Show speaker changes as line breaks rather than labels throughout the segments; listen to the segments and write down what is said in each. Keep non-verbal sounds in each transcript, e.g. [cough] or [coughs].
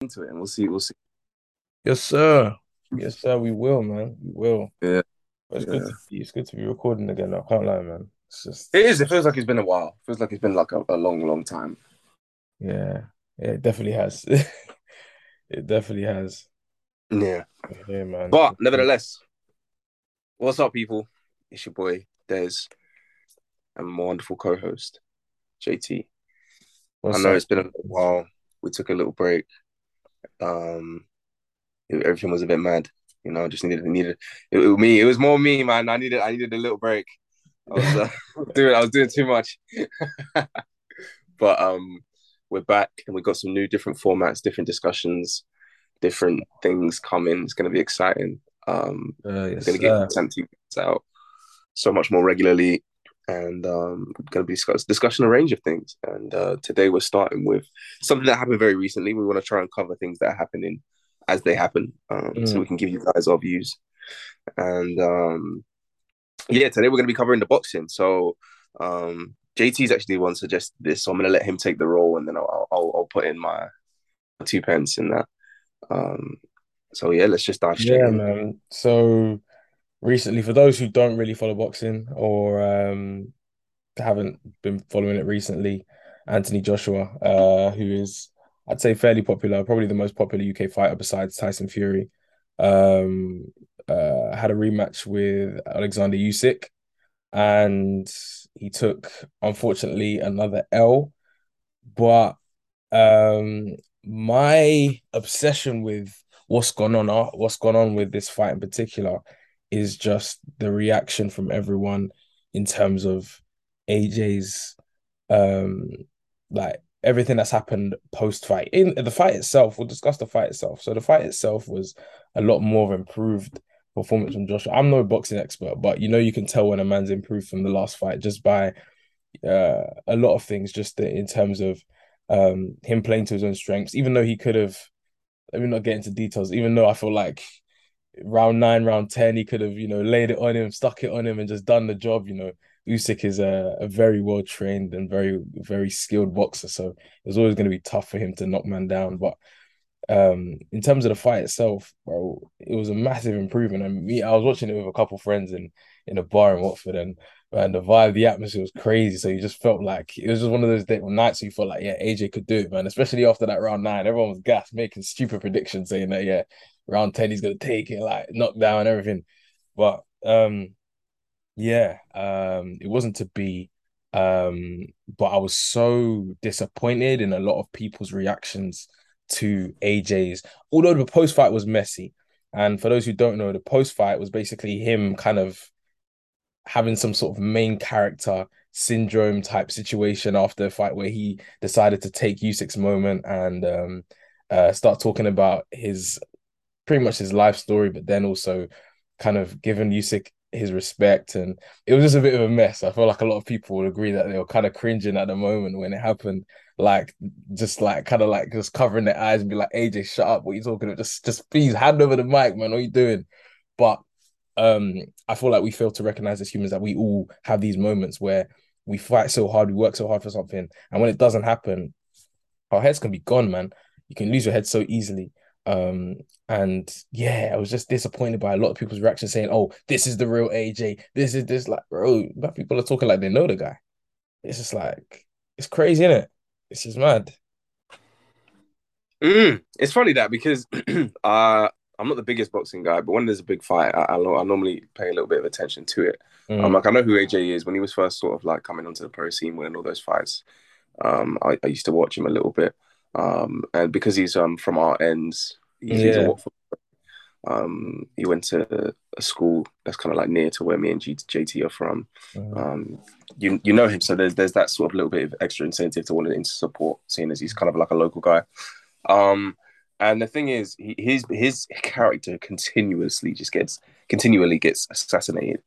into it, and we'll see. We'll see.
Yes, sir. Yes, sir. We will, man. We will.
Yeah,
But it's
yeah.
good to be, it's good to be recording again. I can't lie, man. It's just
It is. It feels like it's been a while. feels like it's been like a, a long, long time.
yeah, yeah, it definitely has. [laughs] It definitely has.
Yeah.
Yeah, man.
But nevertheless, what's up, people? It's your boy Des and my wonderful co-host JT.
What's
I know
up?
it's been a little while. We took a little break. Um, it- everything was a bit mad. You know, just needed needed. It, it, me, it was more me, man. I needed I needed a little break. I was uh, [laughs] [laughs] doing I was doing too much. [laughs] but um, we're back and we've got some new different formats, different discussions, different things coming. It's going to be exciting. Um,
Uh, yes,
going to get content out so much more regularly and um, we're going to be discuss, discussing a range of things. And uh, today we're starting with something that happened very recently. We want to try and cover things that are happening as they happen um, so
Mm.
we can give you guys our views. And um, yeah, today we're going to be covering the boxing. So um, JT's actually the one suggested this, so I'm going to let him take the role and then I'll, I'll, I'll put in my two pence in that. Um, so yeah, let's just dive straight
Yeah,
in.
man. So recently, for those who don't really follow boxing or um haven't been following it recently, Anthony Joshua, uh, who is I'd say fairly popular, probably the most popular UK fighter besides Tyson Fury, um, uh, had a rematch with Alexander Usyk, and he took unfortunately another L. But um, my obsession with what's gone on, uh, what's gone on with this fight in particular, is just the reaction from everyone in terms of AJ's um like everything that's happened post fight. In the fight itself, we'll discuss the fight itself. So the fight itself was a lot more improved performance from Joshua. I'm no boxing expert, but you know you can tell when a man's improved from the last fight just by uh, a lot of things, just in terms of um him playing to his own strengths, even though he could have. Let me not get into details. Even though I feel like round nine, round ten, he could have you know laid it on him, stuck it on him, and just done the job. You know, Usyk is a, a very well trained and very very skilled boxer, so it's always going to be tough for him to knock man down. But um, in terms of the fight itself, bro, it was a massive improvement. And me, I was watching it with a couple friends in in a bar in Watford, and and the vibe, the atmosphere was crazy. So you just felt like it was just one of those day, nights you felt like, yeah, AJ could do it, man. Especially after that round nine, everyone was gassed, making stupid predictions, saying that yeah, round ten he's gonna take it, like knock down everything. But um, yeah, um, it wasn't to be. Um, but I was so disappointed in a lot of people's reactions to AJ's. Although the post fight was messy, and for those who don't know, the post fight was basically him kind of having some sort of main character syndrome type situation after a fight where he decided to take Usyk's moment and um, uh, start talking about his pretty much his life story, but then also kind of giving Usyk his respect. And it was just a bit of a mess. I feel like a lot of people would agree that they were kind of cringing at the moment when it happened. Like just like kind of like just covering their eyes and be like, AJ, shut up. What are you talking about? Just just please hand over the mic, man. What are you doing? But um, I feel like we fail to recognize as humans that we all have these moments where we fight so hard, we work so hard for something, and when it doesn't happen, our heads can be gone, man. You can lose your head so easily. Um, and yeah, I was just disappointed by a lot of people's reaction saying, "Oh, this is the real AJ. This is this like, bro." But people are talking like they know the guy. It's just like it's crazy, isn't it? It's just mad.
Mm, it's funny that because [clears throat] uh, I'm not the biggest boxing guy, but when there's a big fight, I, I, I normally pay a little bit of attention to it.
Mm.
Um, like I know who AJ is when he was first sort of like coming onto the pro scene, winning all those fights. Um, I, I used to watch him a little bit, um, and because he's um from our ends, he's, he's a Watford. Um, he went to a school that's kind of like near to where me and G- JT are from.
Mm.
Um, you you know him, so there's there's that sort of little bit of extra incentive to wanting to support, seeing as he's kind of like a local guy. Um, and the thing is, he, his his character continuously just gets continually gets assassinated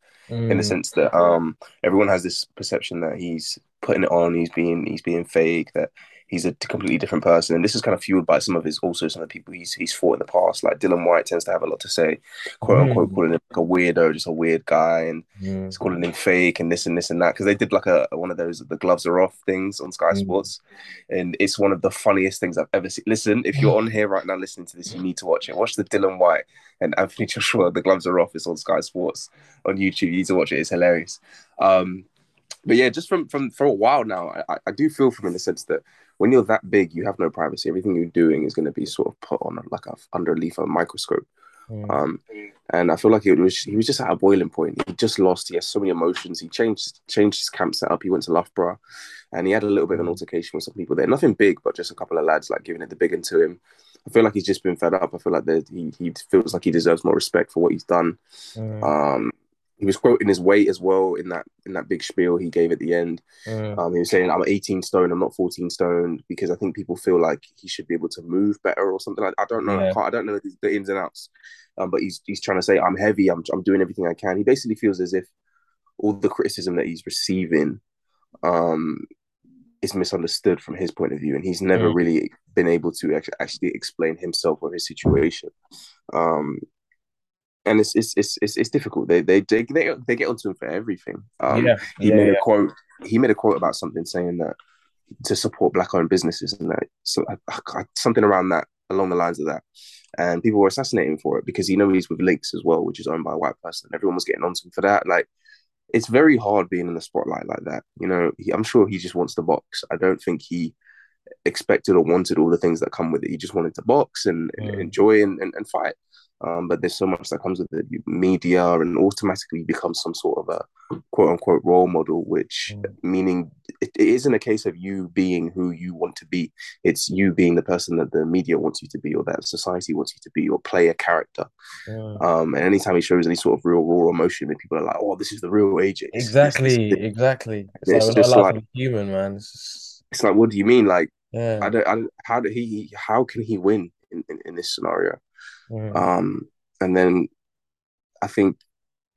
in the
Mm.
sense that um everyone has this perception that he's putting it on, he's being he's being fake, that he's a completely different person. And this is kind of fueled by some of his also some of the people he's he's fought in the past. Like Dillian Whyte tends to have a lot to say, quote unquote,
Mm,
calling him like a weirdo, just a weird guy, and he's
mm,
calling him fake and this and this and that because they did like a one of those the gloves are off things on Sky
mm.
Sports, and it's one of the funniest things I've ever seen. Listen, if you're on here right now listening to this, you need to watch it. Watch the Dillian Whyte and Anthony [laughs] Joshua. The gloves are off. It's on Sky Sports on YouTube. You need to watch it. It's hilarious. Um, but yeah, just from from for a while now, I, I do feel from in the sense that when you're that big, you have no privacy. Everything you're doing is going to be sort of put on like a underneath a microscope.
Mm,
Um, and I feel like it was he was just at a boiling point. He just lost. He has so many emotions. He changed changed his camp setup. He went to Loughborough, and he had a little bit of an
mm,
altercation with some people there. Nothing big, but just a couple of lads like giving it the big one to him. I feel like he's just been fed up. I feel like that he he feels like he deserves more respect for what he's done.
mm,
Um, he was quoting his weight as well in that in that big spiel he gave at the end.
mm.
Um, he was saying, "I'm 18 stone. I'm not 14 stone," because I think people feel like he should be able to move better or something. Like I don't know. I
Yeah.
can't. I don't know the, the ins and outs. Um, but he's he's trying to say, "I'm heavy. I'm I'm doing everything I can." He basically feels as if all the criticism that he's receiving um, is misunderstood from his point of view, and he's never
Mm,
really been able to actually, actually explain himself or his situation. Um, and it's it's it's it's, it's difficult. They, they they they they get onto him for everything. Um,
Yeah.
he
Yeah.
made a quote. He made a quote about something saying that to support black-owned businesses and that so something around that along the lines of that. And people were assassinating for it because you know he's with Links as well, which is owned by a white person. Everyone was getting onto him for that. Like it's very hard being in the spotlight like that. You know, he, I'm sure he just wants to box. I don't think he expected or wanted all the things that come with it. He just wanted to box and, and
Mm,
enjoy and, and, and fight. Um, but there's so much that comes with the media and automatically becomes some sort of a quote unquote role model, which
mm,
meaning it, it isn't a case of you being who you want to be. It's you being the person that the media wants you to be or that society wants you to be or play a character.
mm.
Um, and anytime he shows any sort of real raw emotion, then people are like, oh, this is the real AJ. [laughs] It's, [laughs]
Exactly.
it's,
Exactly. It's like
it's
not
just like,
human, man. It's just,
it's like, what do you mean? Like,
yeah.
I don't, I don't how did he, how can he win in, in, in this scenario?
Mm,
Um, and then I think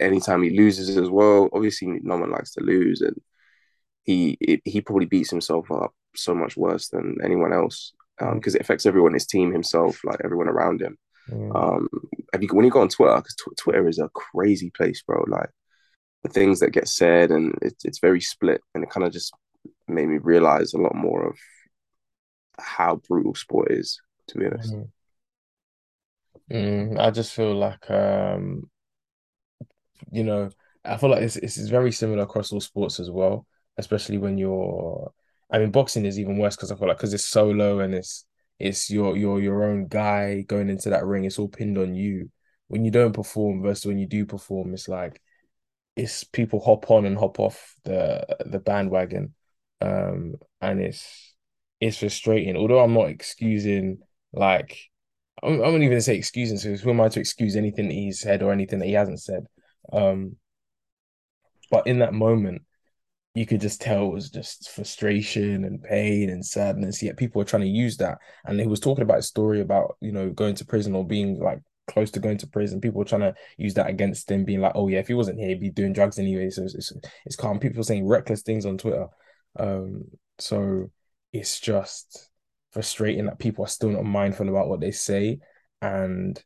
anytime he loses as well, obviously no one likes to lose, and he it, he probably beats himself up so much worse than anyone else because
mm,
it affects everyone, his team, himself, like everyone around him.
mm,
Um, have you when you go on Twitter, because tw- Twitter is a crazy place, bro. Like the things that get said, and it's it's very split, and it kind of just made me realize a lot more of how brutal sport is, to be honest.
mm, mm. I just feel like um you know, I feel like it's it's very similar across all sports as well, especially when you're. I mean, boxing is even worse because I feel like because it's solo and it's it's your your your own guy going into that ring. It's all pinned on you. When you don't perform versus when you do perform, it's like it's people hop on and hop off the the bandwagon, um, and it's it's frustrating. Although I'm not excusing like I'm, I'm not even gonna say excusing. So who am I to excuse anything that he's said or anything that he hasn't said? Um, but in that moment, you could just tell it was just frustration and pain and sadness. Yet people were trying to use that. And he was talking about a story about, you know, going to prison or being like close to going to prison. People were trying to use that against him, being like, oh yeah, if he wasn't here, he'd be doing drugs anyway. So it's it's, it's calm. People saying reckless things on Twitter. Um, so it's just frustrating that people are still not mindful about what they say. And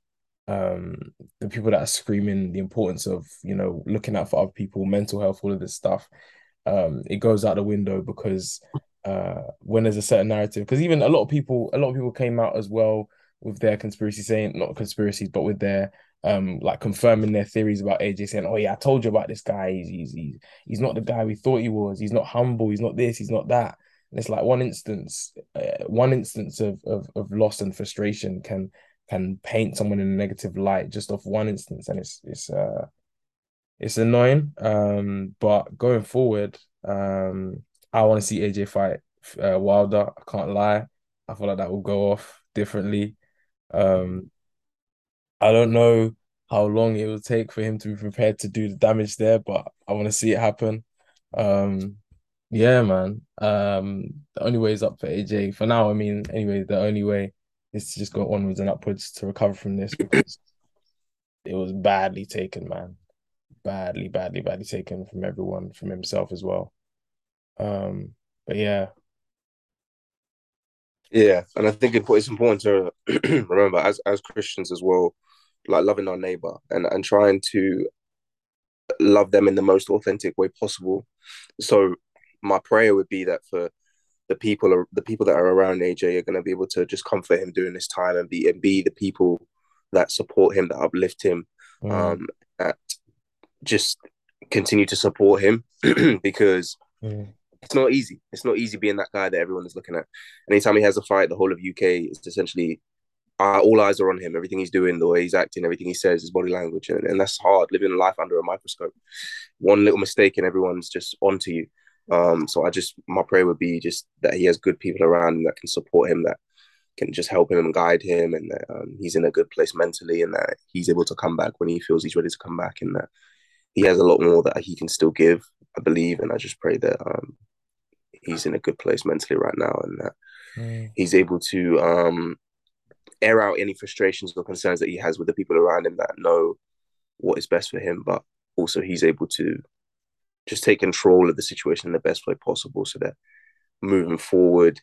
um the people that are screaming the importance of, you know, looking out for other people, mental health, all of this stuff um, it goes out the window because uh, when there's a certain narrative, because even a lot of people, a lot of people came out as well with their conspiracy saying, not conspiracies, but with their um, like confirming their theories about AJ saying, "Oh yeah, I told you about this guy. He's he's he's, he's not the guy we thought he was. He's not humble. He's not this. He's not that." And it's like one instance, uh, one instance of, of of loss and frustration can can paint someone in a negative light just off one instance, and it's it's uh it's annoying, um, but going forward, um, I want to see AJ fight uh, Wilder. I can't lie. I feel like that will go off differently. Um, I don't know how long it will take for him to be prepared to do the damage there, but I want to see it happen. Um, yeah, man. Um, the only way is up for AJ for now. I mean, anyway, the only way is to just go onwards and upwards to recover from this because it was badly taken, man badly, badly, badly taken from everyone, from himself as well. Um, but yeah,
Yeah, and I think it's important to [clears throat] remember as as Christians as well, like loving our neighbor and and trying to love them in the most authentic way possible. So my prayer would be that for the people the people that are around AJ are going to be able to just comfort him during this time and be and be the people that support him, that uplift him, mm. um, that just continue to support him [clears throat] because mm. it's not easy. It's not easy being that guy that everyone is looking at. Anytime he has a fight, the whole of UK is essentially uh, all eyes are on him. Everything he's doing, the way he's acting, everything he says, his body language, and, and that's hard. Living life under a microscope, one little mistake and everyone's just onto you. Um, so I just my prayer would be just that he has good people around him that can support him, that can just help him and guide him, and that um, he's in a good place mentally, and that he's able to come back when he feels he's ready to come back, and that he has a lot more that he can still give. I believe, and I just pray that um, he's in a good place mentally right now, and that mm. he's able to um, air out any frustrations or concerns that he has with the people around him that know what is best for him, but also he's able to just take control of the situation in the best way possible so that moving forward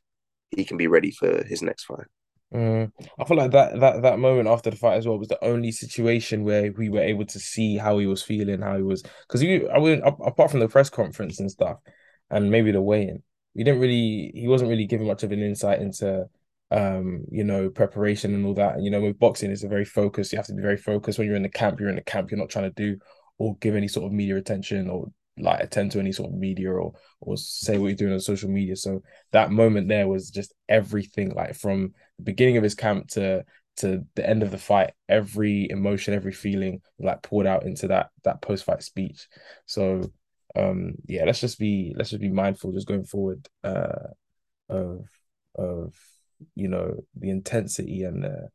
he can be ready for his next fight.
Mm. I feel like that that that moment after the fight as well was the only situation where we were able to see how he was feeling, how he was because I mean apart from the press conference and stuff, and maybe the weigh-in, we didn't really he wasn't really giving much of an insight into um, you know, preparation and all that. And, you know, with boxing, it's a very focused. You have to be very focused when you're in the camp. You're in the camp. You're not trying to do or give any sort of media attention or like attend to any sort of media or or say what you're doing on social media. So that moment there was just everything, like from the beginning of his camp to to the end of the fight, every emotion, every feeling like poured out into that that post fight speech. So um yeah, let's just be let's just be mindful just going forward uh of of you know the intensity and the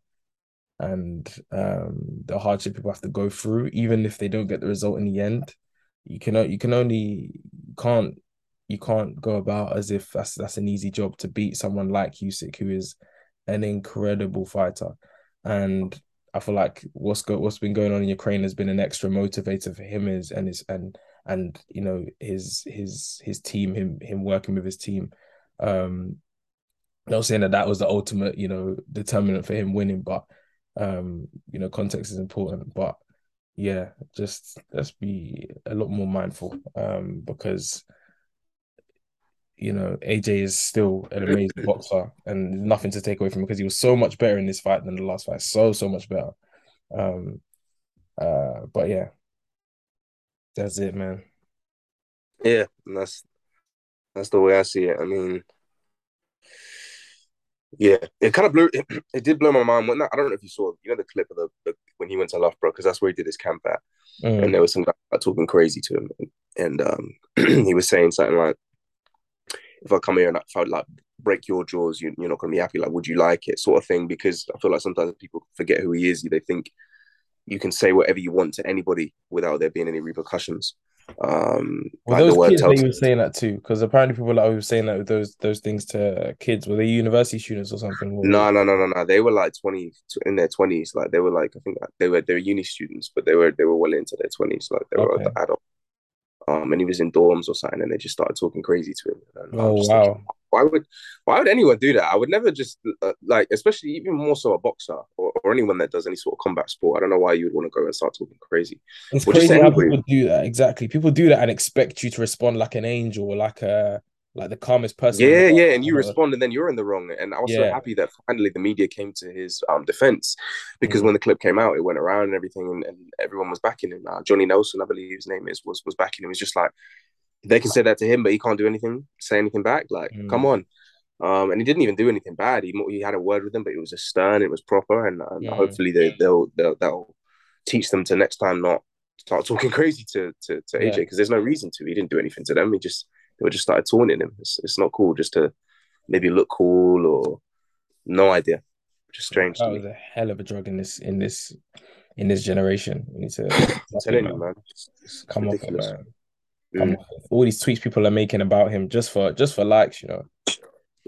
and um the hardship people have to go through, even if they don't get the result in the end. You can you can only can't you can't go about as if that's that's an easy job to beat someone like Usyk, who is an incredible fighter. And I feel like what's go what's been going on in Ukraine has been an extra motivator for him is and his and and you know his his his team him him working with his team um not saying that that was the ultimate, you know, determinant for him winning, but um, you know, context is important. But yeah, just let's be a lot more mindful um, because you know AJ is still an [laughs] amazing boxer and nothing to take away from him because he was so much better in this fight than the last fight, so so much better. Um, uh, but yeah, that's it, man.
Yeah, that's that's the way I see it. I mean, yeah, it kind of blew. It, [clears throat] it did blow my mind. When that, I don't know if you saw, you know, the clip of the, the when he went to Loughborough because that's where he did his camp at, mm. and there was some guy talking crazy to him, and, and um, [clears throat] he was saying something like, "If I come here and if I like break your jaws, you, you're not going to be happy. Like, would you like it?" Sort of thing. Because I feel like sometimes people forget who he is. They think you can say whatever you want to anybody without there being any repercussions. Um,
well, like those kids you were saying that too, because apparently people like were saying that with those those things to kids were they university students or something?
no, no, no, no, no. They were like twenty in their twenties. Like they were like I think they were they were uni students, but they were they were well into their twenties. Like they okay. were adult. Um, and he was in dorms or something, and they just started talking crazy to him. And
oh wow! Thinking,
why would why would anyone do that? I would never just uh, like, especially even more so a boxer or, or anyone that does any sort of combat sport. I don't know why you would want to go and start talking crazy.
It's or crazy how people do that. Exactly, people do that and expect you to respond like an angel or like a like the calmest person.
Yeah, yeah, and you respond, and then you're in the wrong. And I was yeah. so happy that finally the media came to his um, defense because mm. when the clip came out, it went around and everything, and, and everyone was backing him. Uh, Johnny Nelson, I believe his name is, was was backing him. It was just like they can say that to him, but he can't do anything, say anything back. Like, mm. come on. Um, and he didn't even do anything bad. He he had a word with them, but it was a stern. It was proper, and, and mm. hopefully they they'll, they'll they'll teach them to next time not start talking [laughs] crazy to to, to AJ because there's no reason to. He didn't do anything to them. He just they were just started taunting him. It's, it's not cool just to maybe look cool or no idea. Just strange.
That was me. a hell of a drug in this in this in this generation. You need to [laughs]
I'm telling you, man. It's,
it's come off man. Mm. All these tweets people are making about him just for just for likes, you know.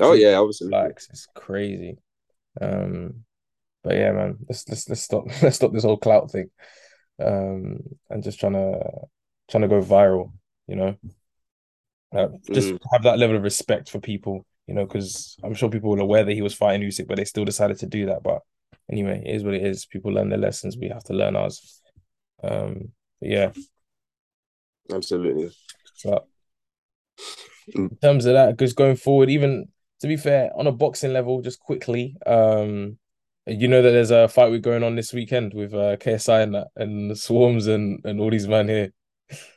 Oh yeah, obviously
likes. It's crazy. Um, but yeah, man, let's let's let's stop [laughs] let's stop this whole clout thing. Um, and just trying to trying to go viral, you know. Uh, just mm. have that level of respect for people you know, because I'm sure people were aware that he was fighting Usyk, but they still decided to do that. But anyway, it is what it is. People learn their lessons. We have to learn ours. Um, yeah,
absolutely.
So in terms of that, because going forward, even to be fair, on a boxing level, just quickly, um, you know that there's a fight we're going on this weekend with uh, KSI and that, and the Swarmz and and all these men here.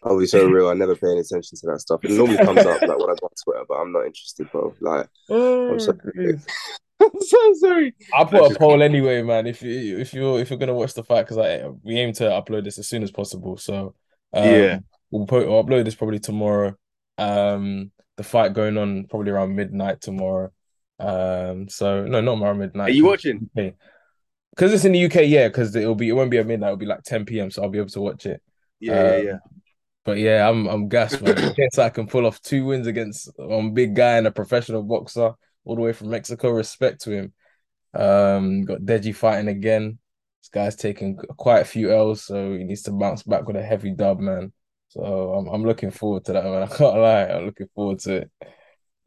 I'll be so real. I never pay any attention to that stuff. It normally comes up like when I go on Twitter, but I'm not interested, bro. Like, oh, [laughs] I'm, so, [laughs]
I'm so sorry. I'll put a poll anyway, man. If you if you're if you're gonna watch the fight, because I we aim to upload this as soon as possible. So
um, yeah,
we'll, put, we'll upload this probably tomorrow. Um, the fight going on probably around midnight tomorrow. Um, so no, not around midnight.
Are you watching? [laughs]
Because it's in the UK, yeah. Because it'll be it won't be at midnight. It'll be like 10 p.m. So I'll be able to watch it.
Yeah, um, yeah, yeah.
But yeah, I'm I'm gassed, man. I [coughs] guess I can pull off two wins against one big guy and a professional boxer all the way from Mexico. Respect to him. Um, got Deji fighting again. This guy's taking quite a few L's, so he needs to bounce back with a heavy dub, man. So I'm I'm looking forward to that, man. I can't lie, I'm looking forward to it.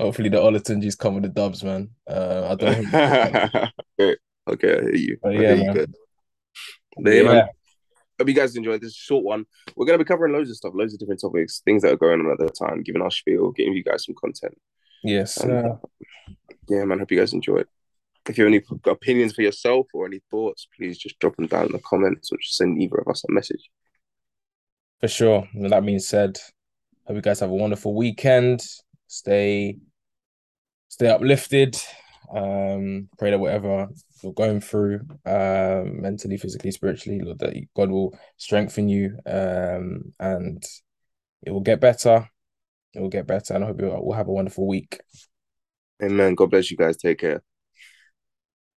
Hopefully the Olatunjis come with the dubs, man. Uh, I don't. [laughs]
okay, okay, I hear you.
But yeah, man. You
yeah, man. Hope you guys enjoyed this short one. We're going to be covering loads of stuff, loads of different topics, things that are going on at the time, giving our spiel, giving you guys some content.
Yes. And, uh,
yeah, man. Hope you guys enjoyed. it. If you have any opinions for yourself or any thoughts, please just drop them down in the comments or just send either of us a message.
For sure. And that being said, hope you guys have a wonderful weekend. Stay, stay uplifted. Um, pray that whatever you're going through, um, mentally, physically, spiritually, Lord, that God will strengthen you, um, and it will get better. It will get better, and I hope you will have a wonderful week.
Amen. God bless you guys. Take care.